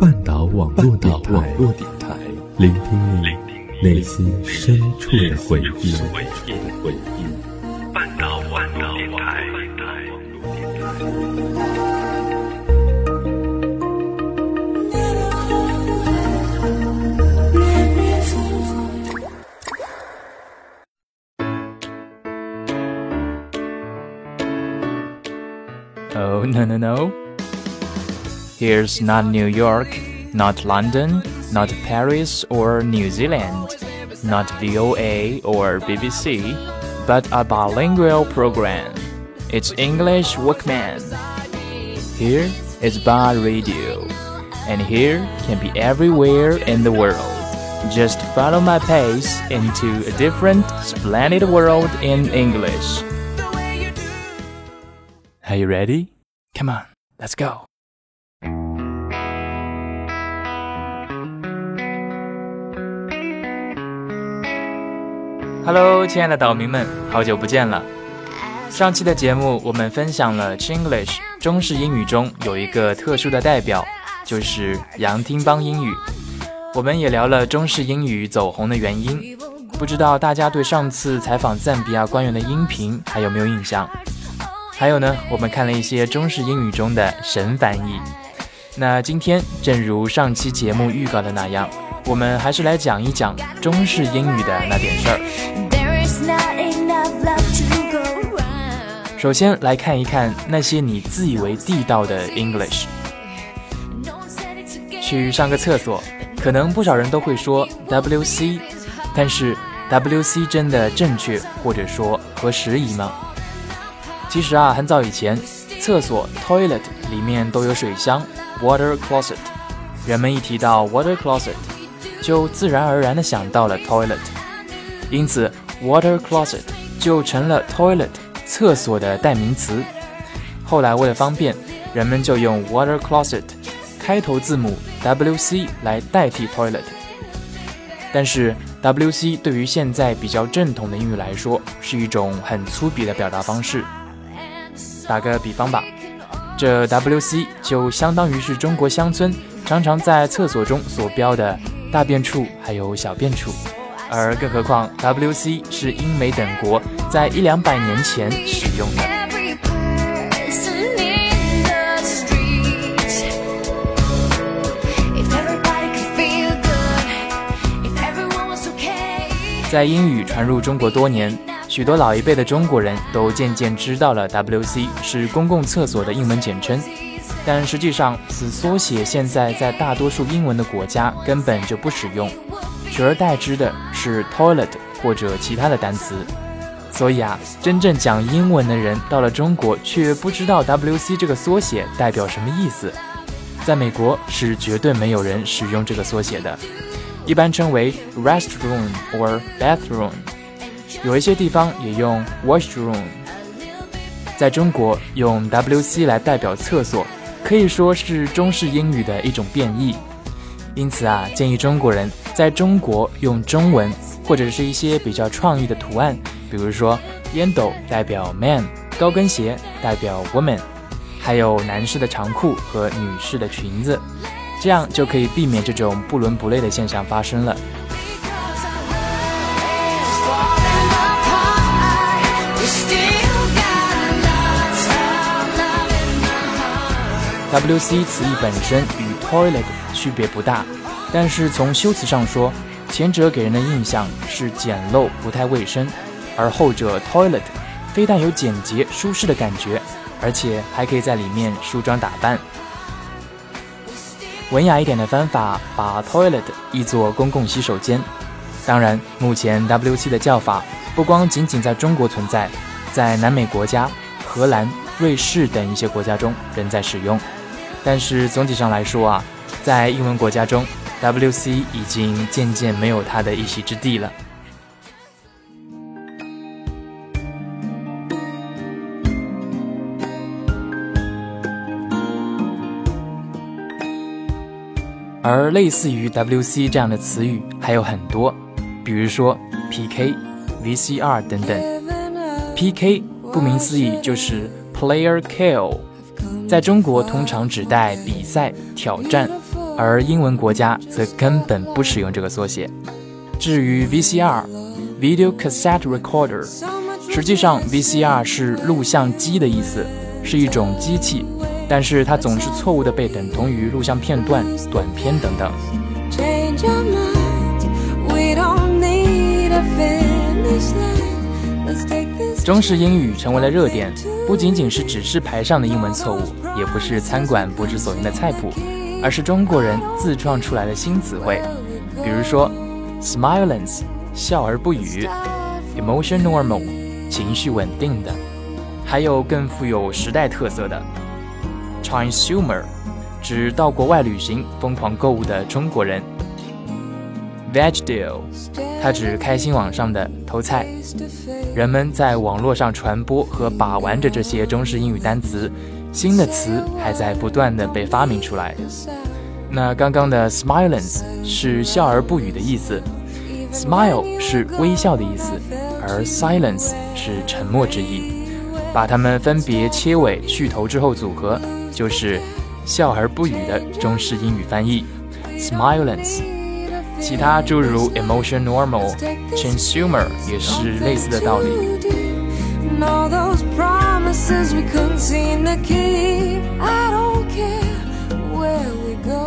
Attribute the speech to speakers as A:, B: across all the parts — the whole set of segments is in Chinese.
A: 半岛网络电台，聆听你内心深处的回忆。半岛网络电台。
B: Oh no no no. Here's not New York, not London, not Paris or New Zealand, not VOA or BBC, but a bilingual program. It's English Workman. Here is Bar Radio, and here can be everywhere in the world. Just follow my pace into a different, splendid world in English. Are you ready? Come on, let's go. Hello，亲爱的岛民们，好久不见了。上期的节目我们分享了 Chinglish 中式英语中有一个特殊的代表，就是杨听邦英语。我们也聊了中式英语走红的原因。不知道大家对上次采访赞比亚官员的音频还有没有印象？还有呢，我们看了一些中式英语中的神翻译。那今天，正如上期节目预告的那样。我们还是来讲一讲中式英语的那点事儿。首先来看一看那些你自以为地道的 English。去上个厕所，可能不少人都会说 WC，但是 WC 真的正确或者说合时宜吗？其实啊，很早以前，厕所 toilet 里面都有水箱 water closet，人们一提到 water closet。就自然而然地想到了 toilet，因此 water closet 就成了 toilet 厕所的代名词。后来为了方便，人们就用 water closet 开头字母 WC 来代替 toilet。但是 WC 对于现在比较正统的英语来说，是一种很粗鄙的表达方式。打个比方吧，这 WC 就相当于是中国乡村常常在厕所中所标的。大便处还有小便处，而更何况 WC 是英美等国在一两百年前使用的。在英语传入中国多年，许多老一辈的中国人都渐渐知道了 WC 是公共厕所的英文简称。但实际上，此缩写现在在大多数英文的国家根本就不使用，取而代之的是 toilet 或者其他的单词。所以啊，真正讲英文的人到了中国却不知道 WC 这个缩写代表什么意思。在美国是绝对没有人使用这个缩写的，一般称为 restroom or bathroom，有一些地方也用 washroom。在中国用 WC 来代表厕所。可以说是中式英语的一种变异，因此啊，建议中国人在中国用中文或者是一些比较创意的图案，比如说烟斗代表 man，高跟鞋代表 woman，还有男士的长裤和女士的裙子，这样就可以避免这种不伦不类的现象发生了。WC 词义本身与 toilet 区别不大，但是从修辞上说，前者给人的印象是简陋不太卫生，而后者 toilet 非但有简洁舒适的感觉，而且还可以在里面梳妆打扮。文雅一点的方法，把 toilet 译作公共洗手间。当然，目前 WC 的叫法不光仅仅在中国存在，在南美国家、荷兰、瑞士等一些国家中仍在使用。但是总体上来说啊，在英文国家中，WC 已经渐渐没有它的一席之地了。而类似于 WC 这样的词语还有很多，比如说 PK、VCR 等等。PK 顾名思义就是 Player Kill。在中国通常指代比赛挑战，而英文国家则根本不使用这个缩写。至于 VCR（Video Cassette Recorder），实际上 VCR 是录像机的意思，是一种机器，但是它总是错误的被等同于录像片段、短片等等。Change your mind, we don't need a finish line. 中式英语成为了热点，不仅仅是指示牌上的英文错误，也不是餐馆不知所云的菜谱，而是中国人自创出来的新词汇。比如说，smilance，笑而不语；emotion normal，情绪稳定的；还有更富有时代特色的，consumer，指到国外旅行疯狂购物的中国人。Veg deal，它指开心网上的偷菜。人们在网络上传播和把玩着这些中式英语单词，新的词还在不断的被发明出来。那刚刚的 smilance 是笑而不语的意思，smile 是微笑的意思，而 silence 是沉默之意。把它们分别切尾去头之后组合，就是笑而不语的中式英语翻译，smilance。其他诸如 emotion normal、consumer 也是类似的道理。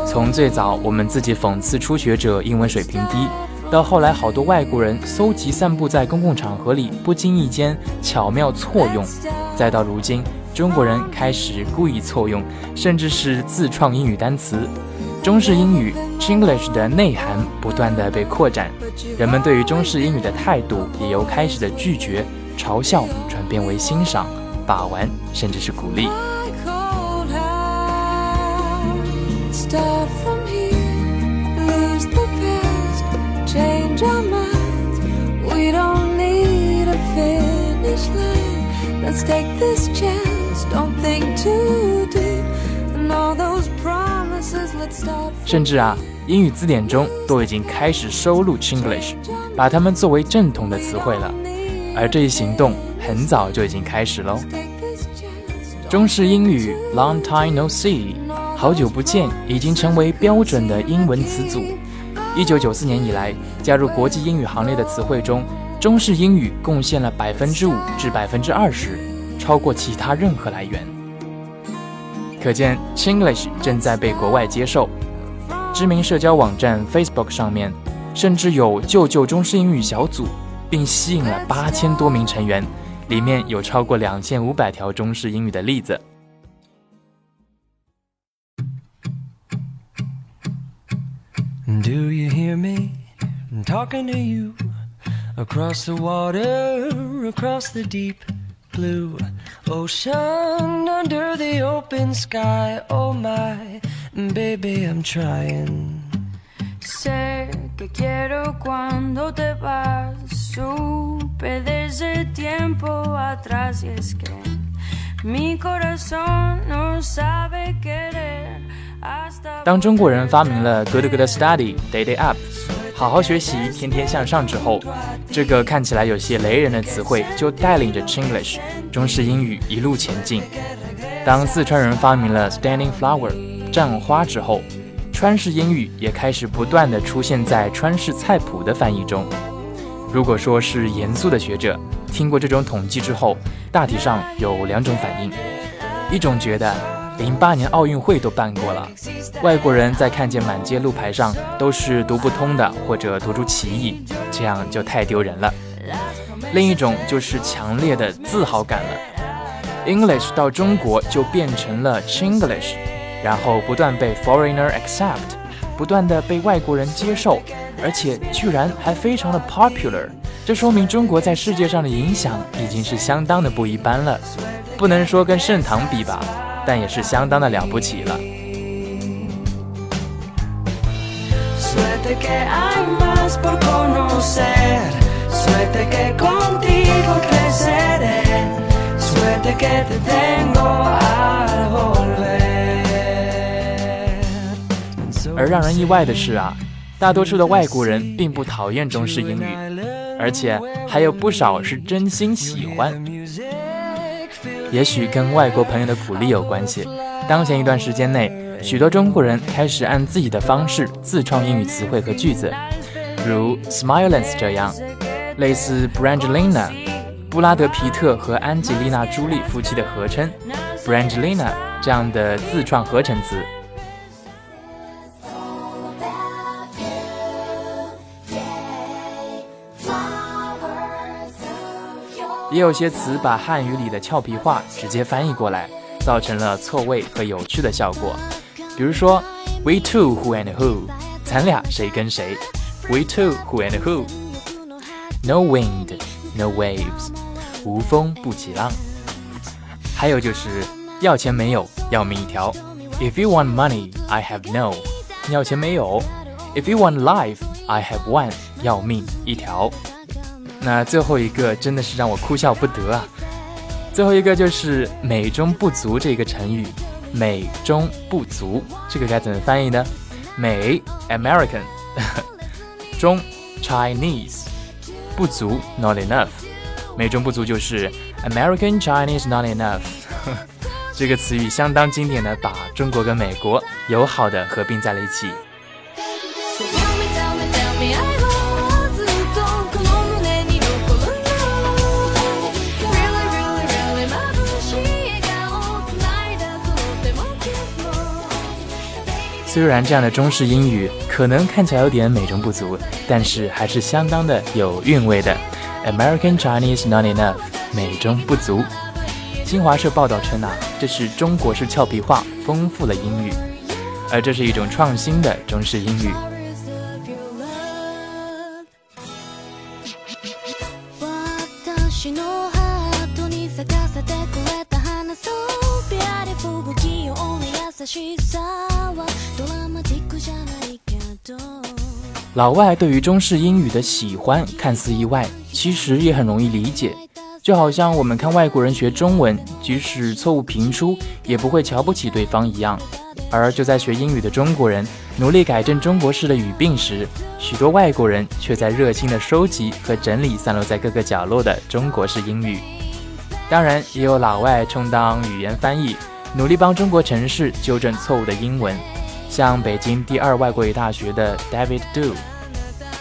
B: 从最早我们自己讽刺初学者英文水平低，到后来好多外国人搜集散布在公共场合里不经意间巧妙错用，再到如今中国人开始故意错用，甚至是自创英语单词。中式英语 Chinglish 的内涵不断的被扩展，人们对于中式英语的态度也由开始的拒绝、嘲笑转变为欣赏、把玩，甚至是鼓励。甚至啊，英语字典中都已经开始收录 Chinglish，把它们作为正统的词汇了。而这一行动很早就已经开始喽。中式英语 Long time no see，好久不见，已经成为标准的英文词组。一九九四年以来，加入国际英语行列的词汇中，中式英语贡献了百分之五至百分之二十，超过其他任何来源。可见，Chinglish 正在被国外接受。知名社交网站 Facebook 上面，甚至有“救救中式英语”小组，并吸引了八千多名成员，里面有超过两千五百条中式英语的例子。Do you hear me talking to you across the water, across the deep? blue ocean under the open sky. Oh my, baby, I'm trying. Sé que quiero cuando te vas. Supe desde tiempo atrás y es que mi corazón no sabe querer. 当中国人发明了 Good Good Study Day Day Up， 好好学习，天天向上之后，这个看起来有些雷人的词汇就带领着 Chinglish 中式英语一路前进。当四川人发明了 Standing Flower 站花之后，川式英语也开始不断的出现在川式菜谱的翻译中。如果说是严肃的学者听过这种统计之后，大体上有两种反应，一种觉得。零八年奥运会都办过了，外国人在看见满街路牌上都是读不通的或者读出歧义，这样就太丢人了。另一种就是强烈的自豪感了，English 到中国就变成了 Chinglish，然后不断被 foreigner accept，不断的被外国人接受，而且居然还非常的 popular，这说明中国在世界上的影响已经是相当的不一般了，不能说跟盛唐比吧。但也是相当的了不起了。而让人意外的是啊，大多数的外国人并不讨厌中式英语，而且还有不少是真心喜欢。也许跟外国朋友的鼓励有关系。当前一段时间内，许多中国人开始按自己的方式自创英语词汇和句子，如 Smilans 这样，类似 Brangelina，布拉德皮特和安吉丽娜朱莉夫妻的合称 Brangelina 这样的自创合成词。也有些词把汉语里的俏皮话直接翻译过来，造成了错位和有趣的效果。比如说，We two who and who，咱俩谁跟谁？We two who and who，No wind, no waves，无风不起浪。还有就是要钱没有，要命一条。If you want money, I have no。要钱没有？If you want life, I have one。要命一条。那最后一个真的是让我哭笑不得啊！最后一个就是“美中不足”这个成语，“美中不足”这个该怎么翻译呢？美 American，中 Chinese，不足 not enough，美中不足就是 American Chinese not enough。这个词语相当经典的把中国跟美国友好的合并在了一起。虽然这样的中式英语可能看起来有点美中不足，但是还是相当的有韵味的。American Chinese not enough，美中不足。新华社报道称啊，这是中国式俏皮话丰富了英语，而这是一种创新的中式英语。老外对于中式英语的喜欢看似意外，其实也很容易理解。就好像我们看外国人学中文，即使错误频出，也不会瞧不起对方一样。而就在学英语的中国人努力改正中国式的语病时，许多外国人却在热心地收集和整理散落在各个角落的中国式英语。当然，也有老外充当语言翻译，努力帮中国城市纠正错误的英文。像北京第二外国语大学的 David Do，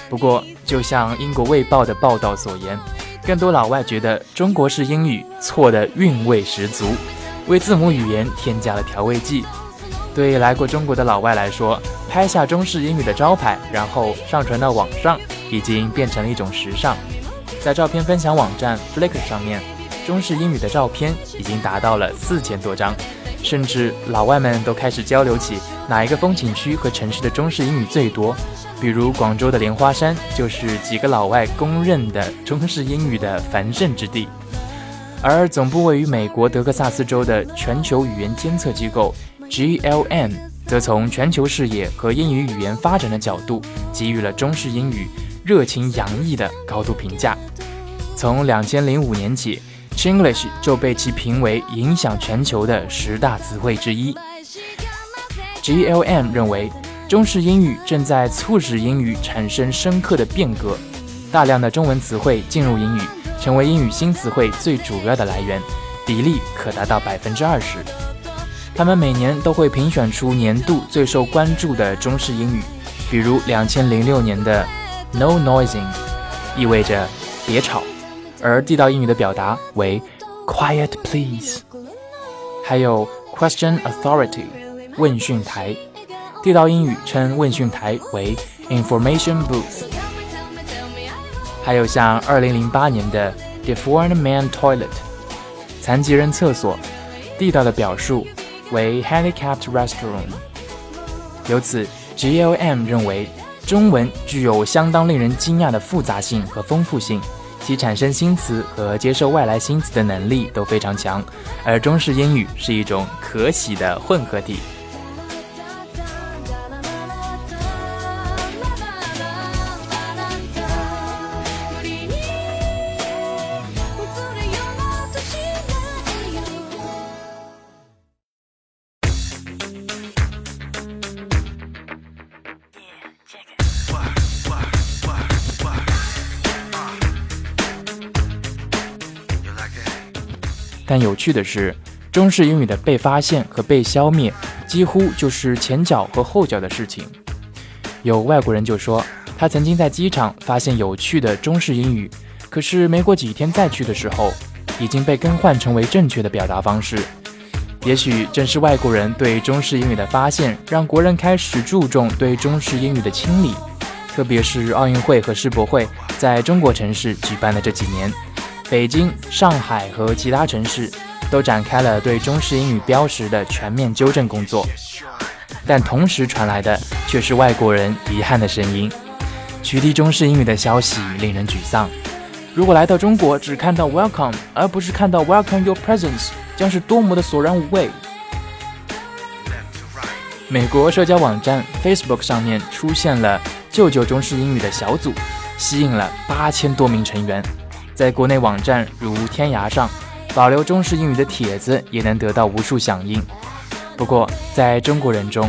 B: 不过就像英国卫报的报道所言，更多老外觉得中国式英语错的韵味十足，为字母语言添加了调味剂。对来过中国的老外来说，拍下中式英语的招牌，然后上传到网上，已经变成了一种时尚。在照片分享网站 Flickr 上面，中式英语的照片已经达到了四千多张。甚至老外们都开始交流起哪一个风景区和城市的中式英语最多，比如广州的莲花山就是几个老外公认的中式英语的繁盛之地，而总部位于美国德克萨斯州的全球语言监测机构 GLM 则从全球视野和英语语言发展的角度给予了中式英语热情洋溢的高度评价。从两千零五年起。Chinglish 就被其评为影响全球的十大词汇之一。GLM 认为，中式英语正在促使英语产生深刻的变革，大量的中文词汇进入英语，成为英语新词汇最主要的来源，比例可达到百分之二十。他们每年都会评选出年度最受关注的中式英语，比如两千零六年的 No Noising，意味着别吵。而地道英语的表达为 Quiet please，还有 Question authority，问讯台。地道英语称问讯台为 Information booth。还有像2008年的 Deformed Man Toilet，残疾人厕所。地道的表述为 Handicapped Restroom。由此，GLM 认为中文具有相当令人惊讶的复杂性和丰富性。其产生新词和接受外来新词的能力都非常强，而中式英语是一种可喜的混合体。但有趣的是，中式英语的被发现和被消灭，几乎就是前脚和后脚的事情。有外国人就说，他曾经在机场发现有趣的中式英语，可是没过几天再去的时候，已经被更换成为正确的表达方式。也许正是外国人对中式英语的发现，让国人开始注重对中式英语的清理。特别是奥运会和世博会在中国城市举办的这几年，北京、上海和其他城市都展开了对中式英语标识的全面纠正工作。但同时传来的却是外国人遗憾的声音：取缔中式英语的消息令人沮丧。如果来到中国只看到 Welcome，而不是看到 Welcome Your Presence。将是多么的索然无味！美国社交网站 Facebook 上面出现了“舅舅中式英语”的小组，吸引了八千多名成员。在国内网站如天涯上，保留中式英语的帖子也能得到无数响应。不过，在中国人中，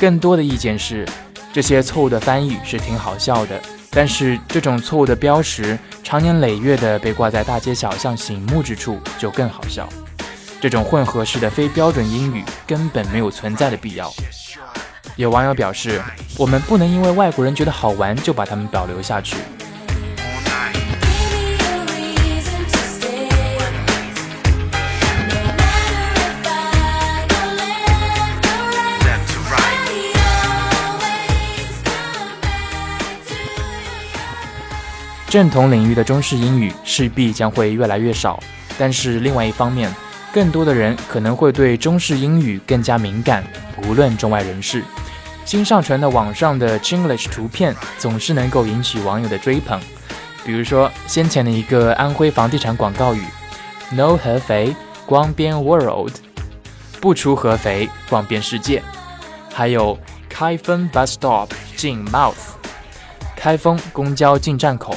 B: 更多的意见是，这些错误的翻译是挺好笑的，但是这种错误的标识，长年累月的被挂在大街小巷醒目之处，就更好笑。这种混合式的非标准英语根本没有存在的必要。有网友表示：“我们不能因为外国人觉得好玩就把他们保留下去。”正统领域的中式英语势必将会越来越少，但是另外一方面，更多的人可能会对中式英语更加敏感，无论中外人士。新上传的网上的 Chinglish 图片总是能够引起网友的追捧，比如说先前的一个安徽房地产广告语：“No 合肥，光边 World，不出合肥，逛遍世界。”还有开封 Bus Stop 进 Mouth，开封公交进站口，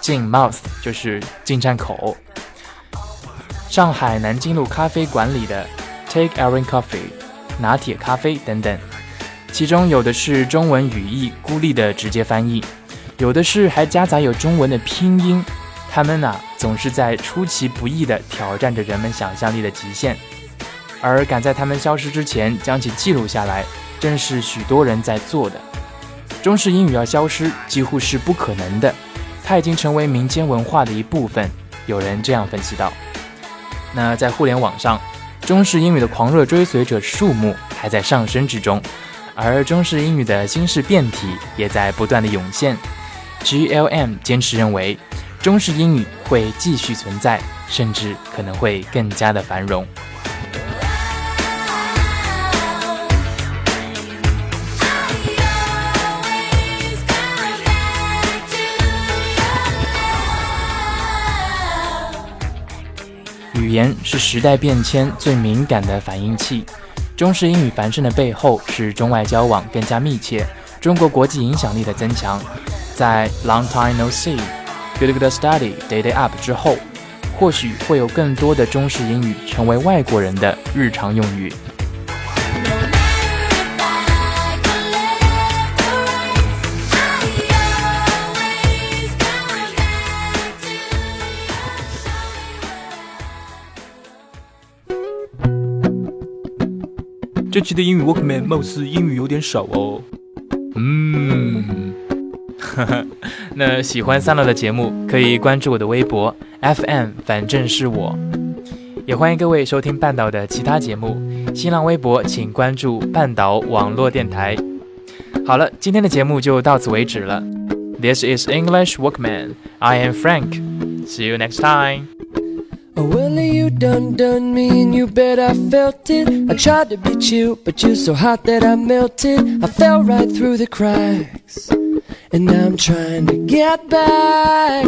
B: 进 Mouth 就是进站口。上海南京路咖啡馆里的 Take Aaron Coffee 拿铁咖啡等等，其中有的是中文语义孤立的直接翻译，有的是还夹杂有中文的拼音。他们呐，总是在出其不意地挑战着人们想象力的极限，而赶在他们消失之前将其记录下来，正是许多人在做的。中式英语要消失几乎是不可能的，它已经成为民间文化的一部分。有人这样分析道。那在互联网上，中式英语的狂热追随者数目还在上升之中，而中式英语的新式变体也在不断的涌现。GLM 坚持认为，中式英语会继续存在，甚至可能会更加的繁荣。言是时代变迁最敏感的反应器。中式英语繁盛的背后是中外交往更加密切，中国国际影响力的增强。在 Long time no see, good good study, day day up 之后，或许会有更多的中式英语成为外国人的日常用语。这期的英语 Workman 貌似英语有点少哦。嗯，哈哈。那喜欢三乐的节目，可以关注我的微博 FM，反正是我。也欢迎各位收听半岛的其他节目。新浪微博请关注半岛网络电台。好了，今天的节目就到此为止了。This is English Workman. I am Frank. See you next time. You done done me, and you bet I felt it. I tried to be chill, but you're so hot that I melted. I fell right through the cracks. And now I'm trying to get back.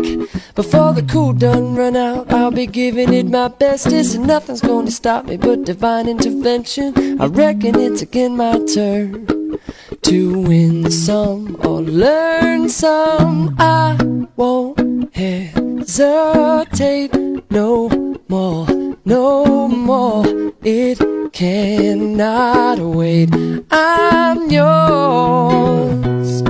B: Before the cool done run out, I'll be giving it my bestest. And nothing's gonna stop me but divine intervention. I reckon it's again my turn to win some or learn some. I won't hesitate no more, no more. It cannot wait. I'm yours.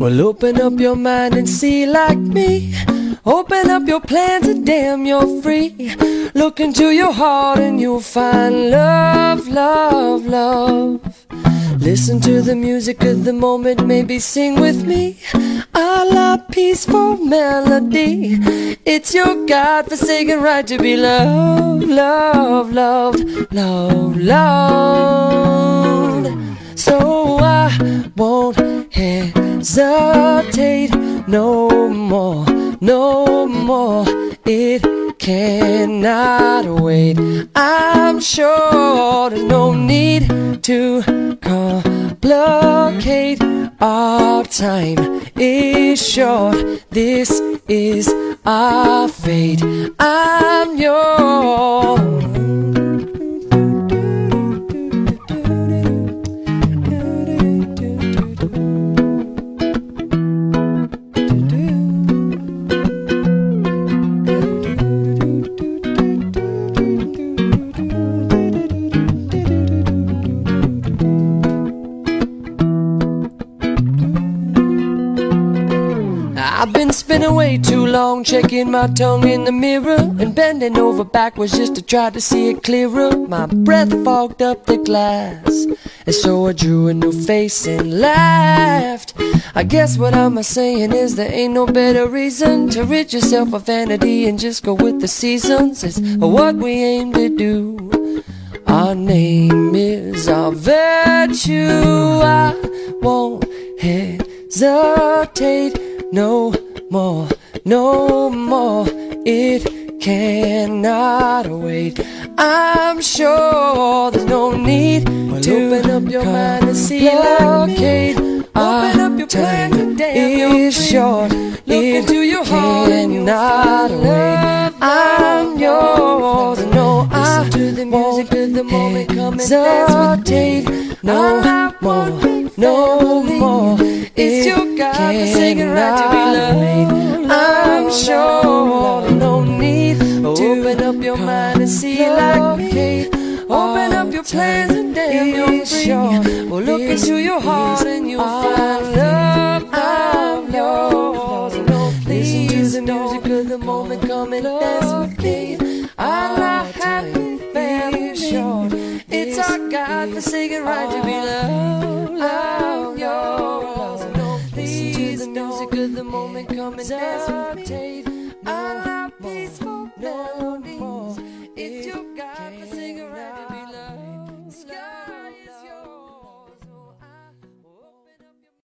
C: Well, open up your mind and see like me. Open up your plans and damn, you're free. Look into your heart and you'll find love, love, love. Listen to the music of the moment, maybe sing with me. A la peaceful melody. It's your God forsaken right to be loved, loved, loved, loved, loved. So I won't hesitate no more, no more. It cannot wait. I'm sure there's no need to complicate. Our time is short. This is our fate. I'm checking my tongue in the mirror and bending over backwards just to try to see it clearer. My breath fogged up the glass, and so I drew a new face and laughed. I guess what I'm saying is there ain't no better reason to rid yourself of vanity and just go with the seasons. It's what we aim to do. Our name is our virtue. I won't hesitate no more, no more. It cannot wait. I'm sure there's no need to open up your mind and see the blockade. Open up your time and is short. Look into your heart and you'll find love. I'm yours. No, I to the music of the moment. Come and dance with me. No more, no more. It's your God-forsaken right to be loved. every shore. Well, look into your heart and you'll find love, love, love. love. Listen to the music of the moment coming as we please. I life happens very short. It's our God-forsaken right to be loved, love, yours. Listen to the music of the moment coming as we take our peaceful melodies. It's your